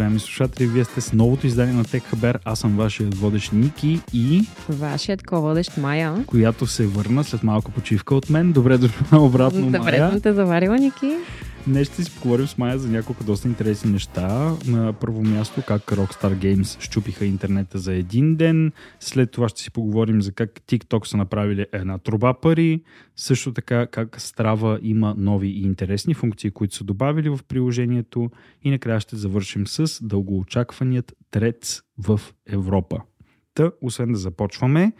уважаеми слушатели. Вие сте с новото издание на Tech Haber. Аз съм вашият водещ Ники и... Вашият ко-водещ Майя. Която се върна след малко почивка от мен. Добре дошла обратно, Добре Майя. съм те заварила, Ники. Днес ще си поговорим с Майя за няколко доста интересни неща. На първо място как Rockstar Games щупиха интернета за един ден. След това ще си поговорим за как TikTok са направили една труба пари. Също така как Strava има нови и интересни функции, които са добавили в приложението. И накрая ще завършим с дългоочакваният трец в Европа. Та, освен да започваме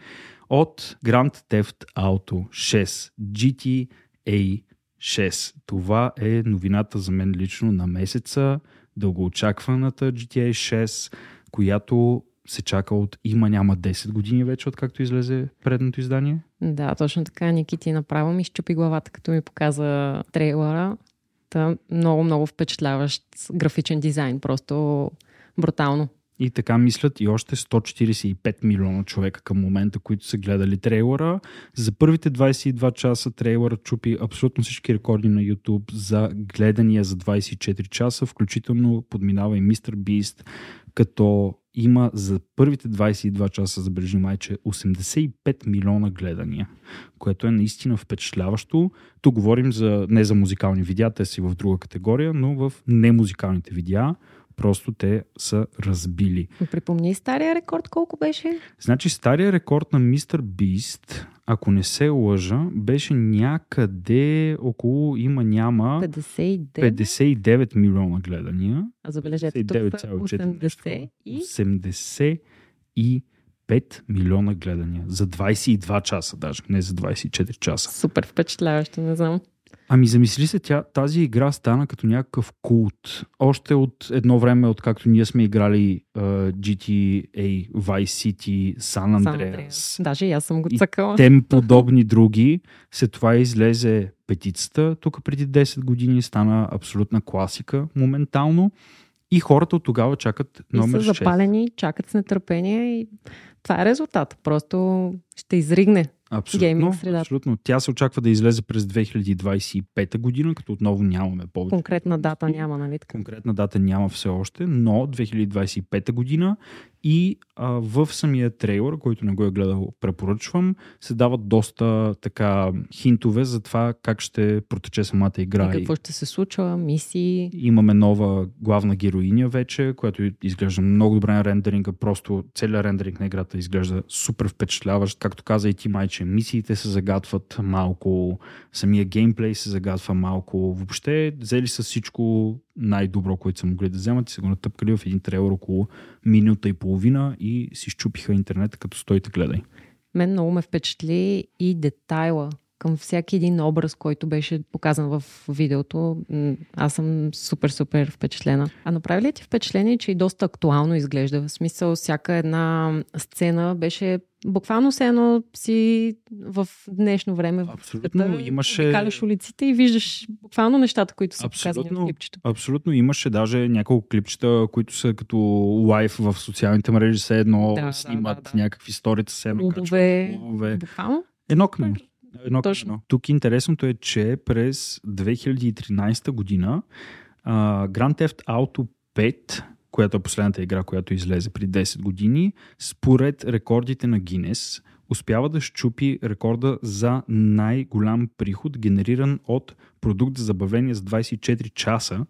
от Grand Theft Auto 6 GTA 6. Това е новината за мен лично на месеца, дългоочакваната GTA 6, която се чака от има няма 10 години вече, откакто излезе предното издание. Да, точно така, Ники ти направо ми щупи главата, като ми показа трейлера. Та много, много впечатляващ графичен дизайн, просто брутално. И така мислят и още 145 милиона човека към момента, които са гледали трейлера. За първите 22 часа трейлера чупи абсолютно всички рекорди на YouTube за гледания за 24 часа, включително подминава и Mr. Beast, като има за първите 22 часа, забележи майче, 85 милиона гледания, което е наистина впечатляващо. Тук говорим за, не за музикални видеа, те си в друга категория, но в немузикалните видеа просто те са разбили. Припомни стария рекорд колко беше? Значи стария рекорд на Mr. Beast, ако не се лъжа, беше някъде около има няма 59. 59 милиона гледания. А забележете, тук са 80 и... 85 милиона гледания. За 22 часа даже, не за 24 часа. Супер впечатляващо, не знам. Ами замисли се, тя, тази игра стана като някакъв култ. Още от едно време, откакто ние сме играли uh, GTA, Vice City, San Andreas. San Даже и аз съм го цъкала. Тем подобни други. След това излезе петицата. Тук преди 10 години стана абсолютна класика моментално. И хората от тогава чакат номер 6. И са запалени, чакат с нетърпение и това е резултат. Просто ще изригне Абсолютно, абсолютно. Тя се очаква да излезе през 2025 година, като отново нямаме повече. Конкретна дата няма, нали така? Конкретна дата няма все още, но 2025 година и а, в самия трейлър, който не го е гледал, препоръчвам, се дават доста така хинтове за това как ще протече самата игра. И какво ще се случва, мисии. Имаме нова главна героиня вече, която изглежда много добре на рендеринга. Просто целият рендеринг на играта изглежда супер впечатляващ. Както каза и ти, майче, мисиите се загатват малко, самия геймплей се загатва малко. Въобще, взели са всичко най-добро, което са могли да вземат и са го натъпкали в един трейлер около минута и половина и си щупиха интернет, като стойте гледай. Мен много ме впечатли и детайла към всяки един образ, който беше показан в видеото. Аз съм супер, супер впечатлена. А направи ли ти впечатление, че и доста актуално изглежда? В смисъл, всяка една сцена беше буквално се едно си в днешно време. Абсолютно. В имаше... Обикаляш улиците и виждаш буквално нещата, които са абсолютно, показани в клипчето. Абсолютно. Имаше даже няколко клипчета, които са като лайф в социалните мрежи, все едно да, снимат да, да, да. някакви сторита, все едно клубове. Буквално? Едно към едно. Едно Точно. Тук интересното е, че през 2013 година uh, Grand Theft Auto 5 която е последната игра, която излезе при 10 години, според рекордите на Гинес, успява да щупи рекорда за най-голям приход, генериран от продукт за забавление за 24 часа,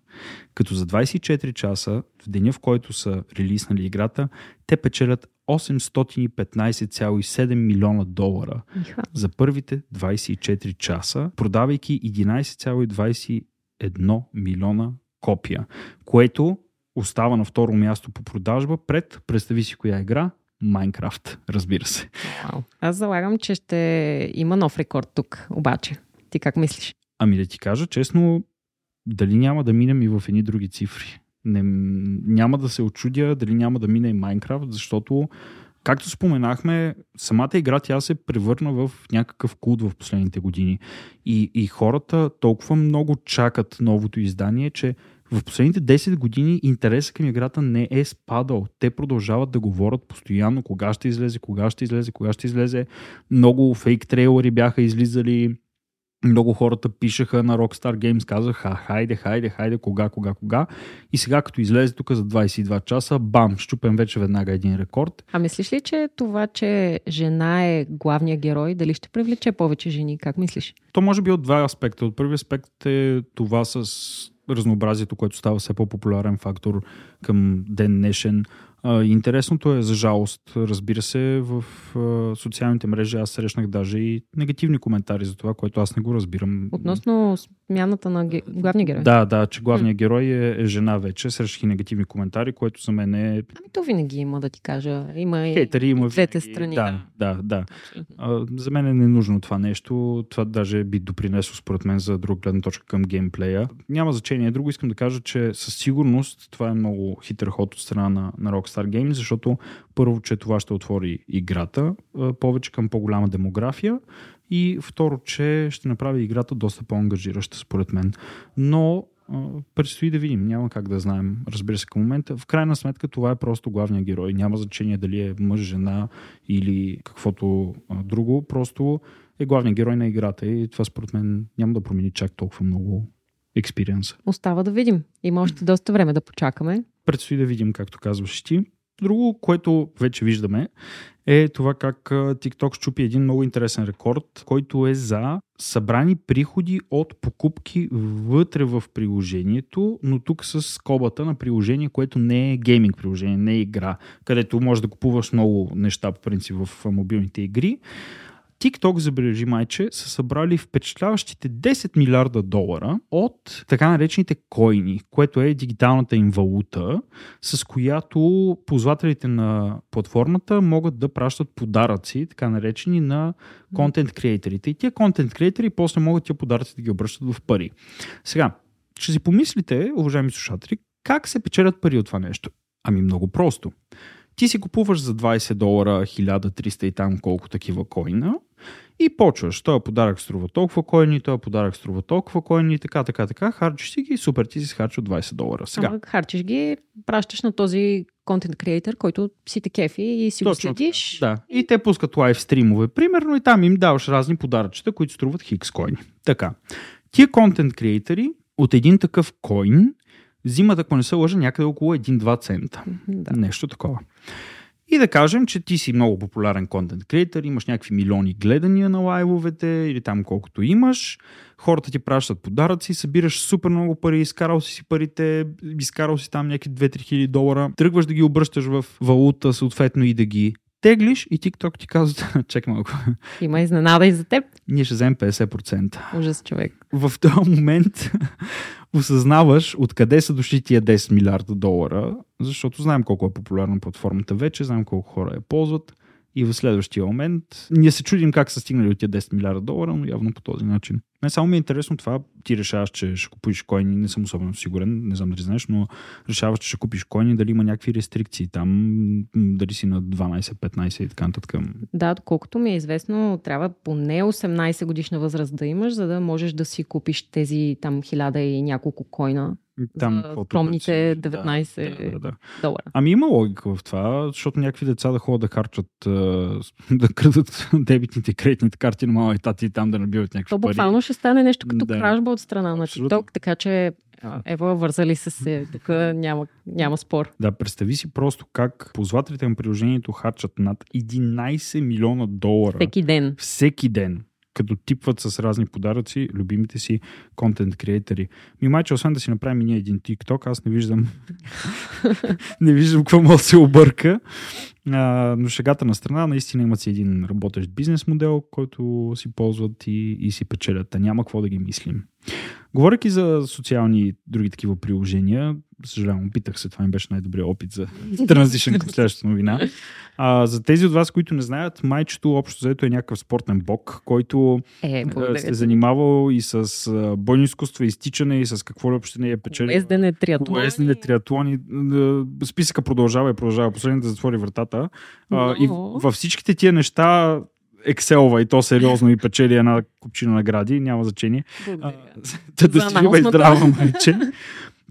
като за 24 часа, в деня в който са релиснали играта, те печелят 815,7 милиона долара Иха. за първите 24 часа, продавайки 11,21 милиона копия, което остава на второ място по продажба пред, представи си коя игра, Майнкрафт, разбира се. Аз залагам, че ще има нов рекорд тук, обаче. Ти как мислиш? Ами да ти кажа честно, дали няма да минем и в едни други цифри. Не, няма да се очудя дали няма да мине и Майнкрафт, защото Както споменахме, самата игра тя се превърна в някакъв култ в последните години. И, и хората толкова много чакат новото издание, че в последните 10 години интересът към играта не е спадал. Те продължават да говорят постоянно кога ще излезе, кога ще излезе, кога ще излезе. Много фейк трейлери бяха излизали много хората пишеха на Rockstar Games, казаха хайде, хайде, хайде, кога, кога, кога. И сега като излезе тук за 22 часа, бам, щупен вече веднага един рекорд. А мислиш ли, че това, че жена е главния герой, дали ще привлече повече жени? Как мислиш? То може би от два аспекта. От първи аспект е това с разнообразието, което става все по-популярен фактор към ден днешен. А, интересното е, за жалост, разбира се, в а, социалните мрежи аз срещнах даже и негативни коментари за това, което аз не го разбирам. Относно смяната на ге... главния герой? Да, да, че главният герой е, е жена вече. Срещах и негативни коментари, което за мен е... Ами то винаги има, да ти кажа. Има и Хейтери, има двете страни. Да, да, да. А, за мен е ненужно това нещо. Това даже би допринесло според мен за друга гледна точка към геймплея. Няма значение. Друго искам да кажа, че със сигурност това е много хитър ход от страна на, на Rockstar Games, защото първо, че това ще отвори играта повече към по-голяма демография и второ, че ще направи играта доста по-ангажираща според мен. Но предстои да видим. Няма как да знаем, разбира се, към момента. В крайна сметка това е просто главният герой. Няма значение дали е мъж, жена или каквото друго. Просто е главният герой на играта и това според мен няма да промени чак толкова много експириенса. Остава да видим. Има още доста време да почакаме. Предстои да видим, както казваш ти. Друго, което вече виждаме, е това как TikTok щупи един много интересен рекорд, който е за събрани приходи от покупки вътре в приложението, но тук с скобата на приложение, което не е гейминг приложение, не е игра, където можеш да купуваш много неща по принцип в мобилните игри. TikTok, забележи майче, са събрали впечатляващите 10 милиарда долара от така наречените койни, което е дигиталната им валута, с която ползвателите на платформата могат да пращат подаръци, така наречени на контент креаторите. И тия контент креатори после могат тия подаръци да ги обръщат в пари. Сега, ще си помислите, уважаеми слушатели, как се печелят пари от това нещо? Ами много просто. Ти си купуваш за 20 долара 1300 и там колко такива койна и почваш. Този подарък струва толкова койни, този подарък струва толкова койни, така, така, така. Харчиш си ги и супер, ти си схарчил 20 долара. Сега, Ама харчиш ги, пращаш на този контент креатор, който си те кефи и си го Точно следиш. Да. И те пускат лайв стримове, примерно, и там им даваш разни подаръчета, които струват хикс койни. Така. Тия контент креатори от един такъв койн взимат, ако не се лъжа, някъде около 1-2 цента. Да. Нещо такова. И да кажем, че ти си много популярен контент креатор, имаш някакви милиони гледания на лайвовете или там колкото имаш, хората ти пращат подаръци, събираш супер много пари, изкарал си си парите, изкарал си там някакви 2-3 хиляди долара, тръгваш да ги обръщаш в валута, съответно и да ги теглиш и TikTok ти казва, чакай малко, Има изненада и за теб. ние ще вземем 50%. Ужас, човек. В този момент осъзнаваш откъде са дошли тия 10 милиарда долара, защото знаем колко е популярна платформата вече, знаем колко хора я ползват и в следващия момент ние се чудим как са стигнали от тия 10 милиарда долара, но явно по този начин. Не само ми е интересно това, ти решаваш, че ще купиш койни, не съм особено сигурен, не знам дали знаеш, но решаваш, че ще купиш койни, дали има някакви рестрикции там, дали си на 12, 15 и така нататък. Да, доколкото ми е известно, трябва поне 18 годишна възраст да имаш, за да можеш да си купиш тези там хиляда и няколко койна Там, за скромните да си- 19 да, да, да. долара. Ами има логика в това, защото някакви деца да ходят да харчат, да крадат дебитните кредитните карти на мама и тати и там да набиват някакви То пари. буквално ще стане нещо като Да. кражба от страна на. TikTok, така че а, ево, вързали са се, тук няма, няма спор. Да, представи си просто как ползвателите на приложението харчат над 11 милиона долара Всеки ден. всеки ден, като типват с разни подаръци любимите си контент креатори. Ми майче, освен да си направим и ние един TikTok, аз не виждам не виждам какво може да се обърка. А, но шегата на страна, наистина имат си един работещ бизнес модел, който си ползват и, и си печелят. А няма какво да ги мислим. Говоряки за социални и други такива приложения, съжалявам, опитах се, това ми беше най-добрият опит за транзишън към следващата новина. А, за тези от вас, които не знаят, майчето общо заето е някакъв спортен бог, който Е, се занимавал и с а, бойно изкуство, изтичане и с какво ли въобще не е печели. Ездене, триатлон. Колесене, триатлони. Списъка продължава и продължава. Последните да затвори вратата. А, И във всичките тия неща екселва и то сериозно и печели една купчина награди, няма значение. Благодаря. да, жива и здрава, майче.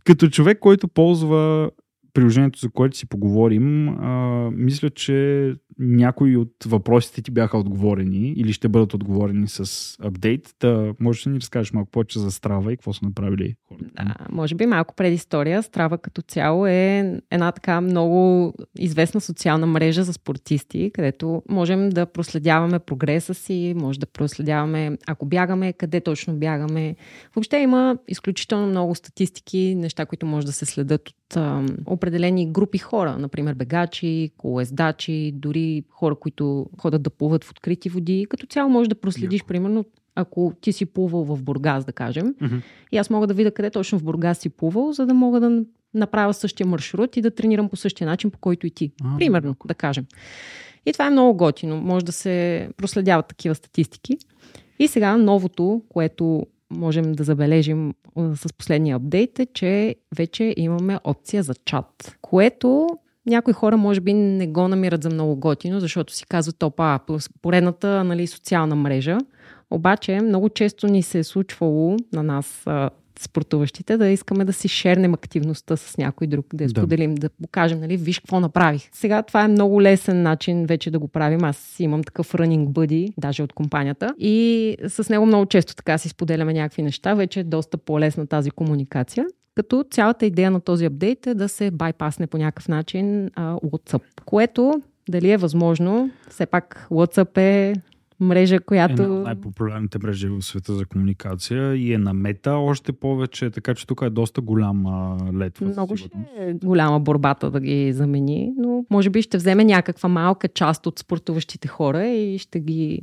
Като човек, който ползва приложението, за което си поговорим, а, мисля, че някои от въпросите ти бяха отговорени или ще бъдат отговорени с апдейт. Да, можеш да ни разкажеш малко повече за Страва и какво са направили хората? Да, може би малко предистория. Страва като цяло е една така много известна социална мрежа за спортисти, където можем да проследяваме прогреса си, може да проследяваме ако бягаме, къде точно бягаме. Въобще има изключително много статистики, неща, които може да се следят от определени групи хора, например бегачи, колездачи, дори хора, които ходят да плуват в открити води. Като цяло може да проследиш, Яко. примерно, ако ти си плувал в Бургас, да кажем, mm-hmm. и аз мога да видя къде точно в Бургас си плувал, за да мога да направя същия маршрут и да тренирам по същия начин, по който и ти. А, Примерно, да кажем. И това е много готино. Може да се проследяват такива статистики. И сега новото, което можем да забележим с последния апдейт е, че вече имаме опция за чат, което някои хора може би не го намират за много готино, защото си казват, опа, поредната нали, социална мрежа. Обаче много често ни се е случвало на нас спортуващите, да искаме да си шернем активността с някой друг, да я да. споделим, да покажем, нали, виж какво направих. Сега това е много лесен начин вече да го правим. Аз имам такъв running buddy, даже от компанията. И с него много често така си споделяме някакви неща. Вече е доста по-лесна тази комуникация. Като цялата идея на този апдейт е да се байпасне по някакъв начин а, WhatsApp, което дали е възможно, все пак WhatsApp е мрежа, която... Е на най-популярните мрежи в света за комуникация и е на мета още повече, така че тук е доста голяма летва. Много ще е голяма борбата да ги замени, но може би ще вземе някаква малка част от спортуващите хора и ще ги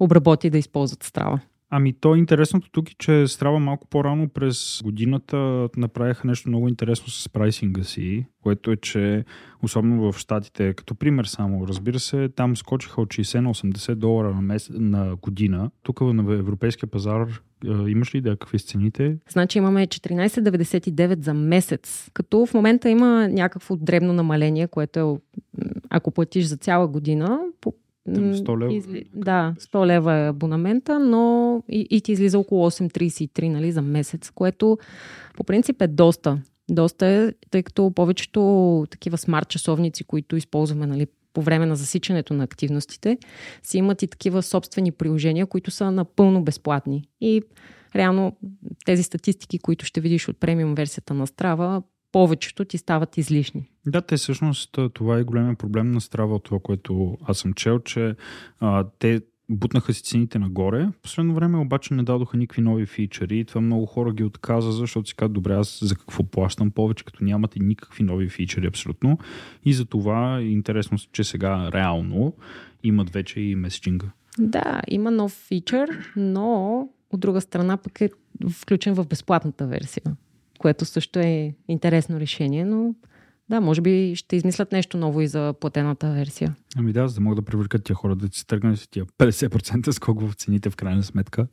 обработи да използват страва. Ами то е интересното тук е, че Страва малко по-рано през годината направиха нещо много интересно с прайсинга си, което е, че особено в Штатите, като пример само, разбира се, там скочиха от 60 на 80 долара на, мес... на година. Тук на европейския пазар имаш ли идея какви цените? Значи имаме 14,99 за месец, като в момента има някакво дребно намаление, което е ако платиш за цяла година, 100 лева. Изли... Да, 100 лева е абонамента, но и, и ти излиза около 8,33 нали, за месец, което по принцип е доста. Доста е, тъй като повечето такива смарт часовници, които използваме нали, по време на засичането на активностите, си имат и такива собствени приложения, които са напълно безплатни. И реално тези статистики, които ще видиш от премиум версията на Страва, повечето ти стават излишни. Да, те всъщност това е големия проблем на Страва това, което аз съм чел, че а, те бутнаха си цените нагоре. Последно време обаче не дадоха никакви нови фичери и това много хора ги отказа, защото си казват, добре, аз за какво плащам повече, като нямате никакви нови фичери абсолютно. И за това е интересно, че сега реално имат вече и меседжинга. Да, има нов фичър, но от друга страна пък е включен в безплатната версия което също е интересно решение, но да, може би ще измислят нещо ново и за платената версия. Ами да, за да могат да привлекат тия хора да си тръгнат с тия 50% скок в цените в крайна сметка.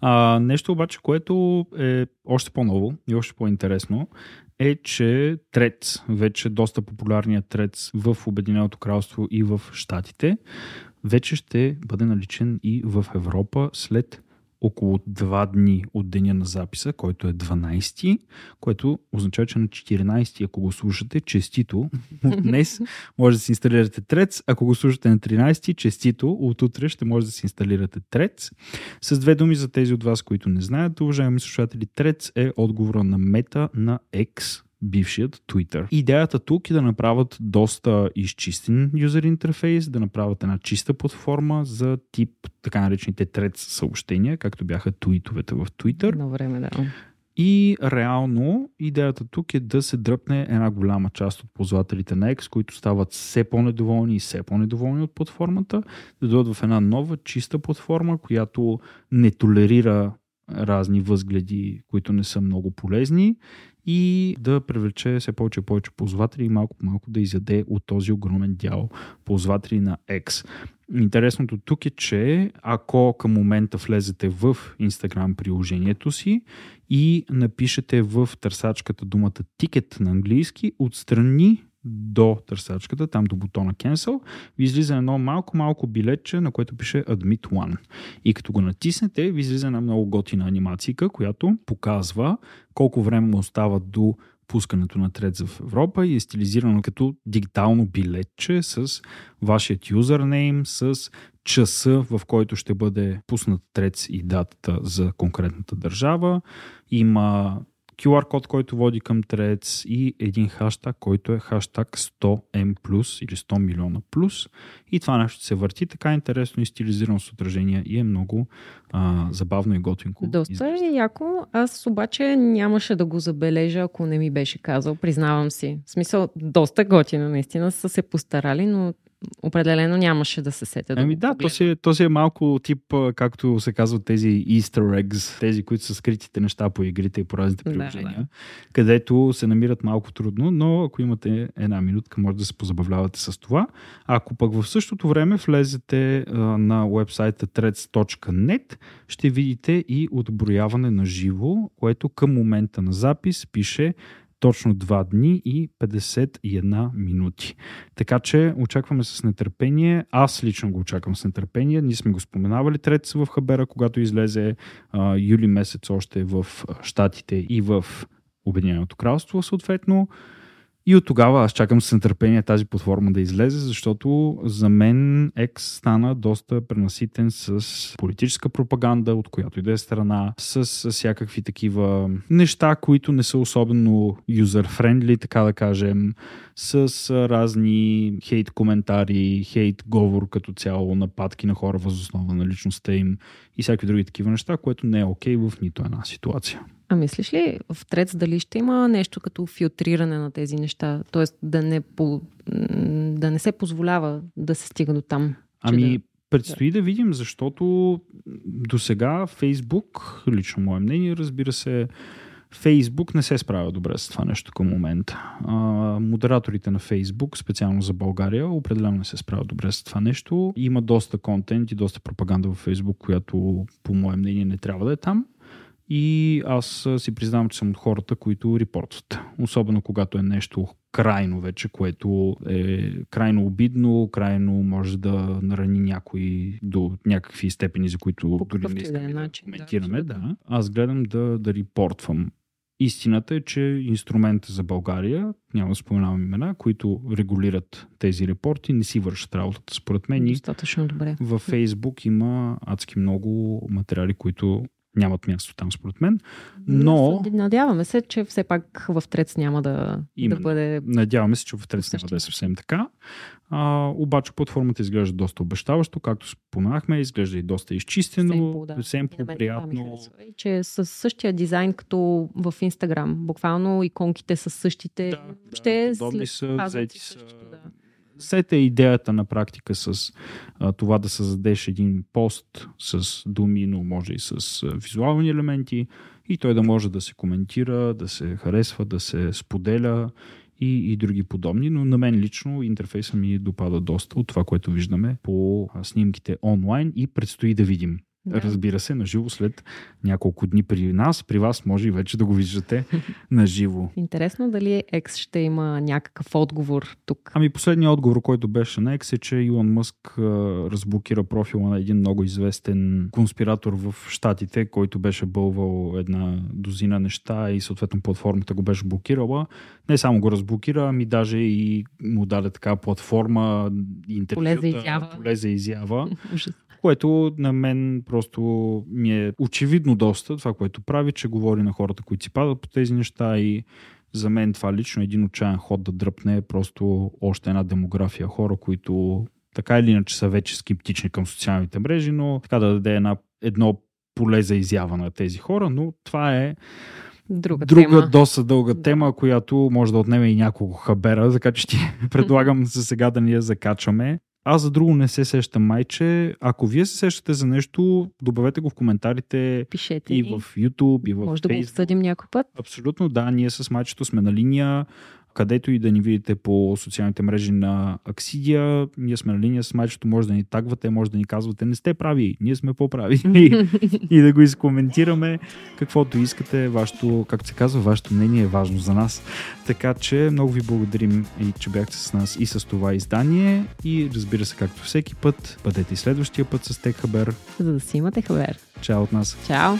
А, нещо обаче, което е още по-ново и още по-интересно, е, че Трец, вече доста популярният Трец в Обединеното кралство и в Штатите, вече ще бъде наличен и в Европа след около 2 дни от деня на записа, който е 12, което означава, че на 14, ако го слушате, честито, от днес може да си инсталирате Трец. Ако го слушате на 13, честито, от утре ще може да си инсталирате Трец. С две думи за тези от вас, които не знаят, уважаеми слушатели, Трец е отговора на мета на X, бившият Twitter. Идеята тук е да направят доста изчистен юзер интерфейс, да направят една чиста платформа за тип така наречените трец съобщения, както бяха твитовете в Twitter. На време, да. И реално идеята тук е да се дръпне една голяма част от ползвателите на X, които стават все по-недоволни и все по-недоволни от платформата, да дойдат в една нова, чиста платформа, която не толерира разни възгледи, които не са много полезни и да привлече все повече и повече ползватели и малко по малко да изяде от този огромен дял ползватели на X. Интересното тук е, че ако към момента влезете в Instagram приложението си и напишете в търсачката думата тикет на английски, отстрани до търсачката, там до бутона Cancel, ви излиза едно малко-малко билетче, на което пише Admit One. И като го натиснете, ви излиза една много готина анимация, която показва колко време остава до пускането на Threads в Европа и е стилизирано като дигитално билетче с вашият юзернейм, с часа, в който ще бъде пуснат Threads и датата за конкретната държава. Има QR код, който води към Threads и един хаштаг, който е хаштаг 100M+, или 100 милиона плюс. И това нещо се върти така интересно и стилизирано с отражения и е много а, забавно и готинко. Доста е яко. Аз обаче нямаше да го забележа, ако не ми беше казал, признавам си. В смисъл, доста готино, наистина са се постарали, но определено нямаше да се сетя. Да ами да, то си, е, то си е малко тип, както се казват тези easter eggs, тези, които са скритите неща по игрите и по разните приложения, да, да. където се намират малко трудно, но ако имате една минутка, може да се позабавлявате с това. Ако пък в същото време влезете а, на вебсайта threads.net, ще видите и отброяване на живо, което към момента на запис пише точно 2 дни и 51 минути. Така че очакваме с нетърпение. Аз лично го очаквам с нетърпение. Ние сме го споменавали треца в Хабера, когато излезе а, юли месец още в Штатите и в Обединеното кралство съответно. И от тогава аз чакам с нетърпение тази платформа да излезе, защото за мен X стана доста пренаситен с политическа пропаганда, от която и да е страна, с, с всякакви такива неща, които не са особено юзер-френдли, така да кажем, с разни хейт коментари, хейт говор като цяло, нападки на хора възоснова на личността им и всякакви други такива неща, което не е окей okay в нито една ситуация. А мислиш ли в Трец дали ще има нещо като филтриране на тези неща? Тоест да не, по, да не се позволява да се стига до там? Ами, да... предстои да. да видим, защото до сега Фейсбук, лично мое мнение, разбира се, Фейсбук не се справя добре с това нещо към момента. А, модераторите на Фейсбук, специално за България, определено не се справят добре с това нещо. Има доста контент и доста пропаганда в Фейсбук, която по мое мнение не трябва да е там. И аз си признавам, че съм от хората, които репортват. Особено когато е нещо крайно вече, което е крайно обидно, крайно може да нарани някой до някакви степени, за които По дори не искаме да, начин, коментираме. Да, да. Аз гледам да, да репортвам. Истината е, че инструментът за България, няма да споменавам имена, които регулират тези репорти, не си вършат работата. Според мен Достатъчно добре. във Фейсбук има адски много материали, които нямат място там, според мен. Но... Надяваме се, че все пак в Трец няма да, да бъде... Надяваме се, че в Трец няма да е съвсем така. А, обаче платформата изглежда доста обещаващо, както споменахме, изглежда и доста изчистено, съвсем да. приятно. Че е с същия дизайн, като в Инстаграм. Буквално иконките са същите. Да, ще да, след... са, взети са, да сете идеята на практика с а, това да създадеш един пост с думи, но може и с а, визуални елементи и той да може да се коментира, да се харесва, да се споделя и, и други подобни, но на мен лично интерфейса ми допада доста от това, което виждаме по снимките онлайн и предстои да видим да. Разбира се, на живо след няколко дни при нас. При вас може и вече да го виждате на живо. Интересно дали X ще има някакъв отговор тук. Ами последният отговор, който беше на X е, че Илон Мъск а, разблокира профила на един много известен конспиратор в Штатите, който беше бълвал една дозина неща и съответно платформата го беше блокирала. Не само го разблокира, ами даже и му даде така платформа, интервюта, поле за изява. Поле за изява. което на мен просто ми е очевидно доста това, което прави, че говори на хората, които си падат по тези неща и за мен това лично един отчаян ход да дръпне е просто още една демография хора, които така или иначе са вече скептични към социалните мрежи, но така да даде една, едно поле за изява на тези хора, но това е Друга, друга тема. доста дълга да. тема, която може да отнеме и няколко хабера, така че ти предлагам за сега да ни я закачаме. Аз за друго не се сещам, майче. Ако вие се сещате за нещо, добавете го в коментарите. Пишете и в YouTube, и в Може Facebook. да го обсъдим някой път. Абсолютно, да. Ние с майчето сме на линия където и да ни видите по социалните мрежи на Аксидия. Ние сме на линия с майчето, може да ни тагвате, може да ни казвате, не сте прави, ние сме по-прави. и да го изкоментираме, каквото искате. Вашето, както се казва, вашето мнение е важно за нас. Така че много ви благодарим и че бяхте с нас и с това издание. И разбира се, както всеки път, бъдете и следващия път с Тек Хабер. За да си имате хабер. Чао от нас. Чао.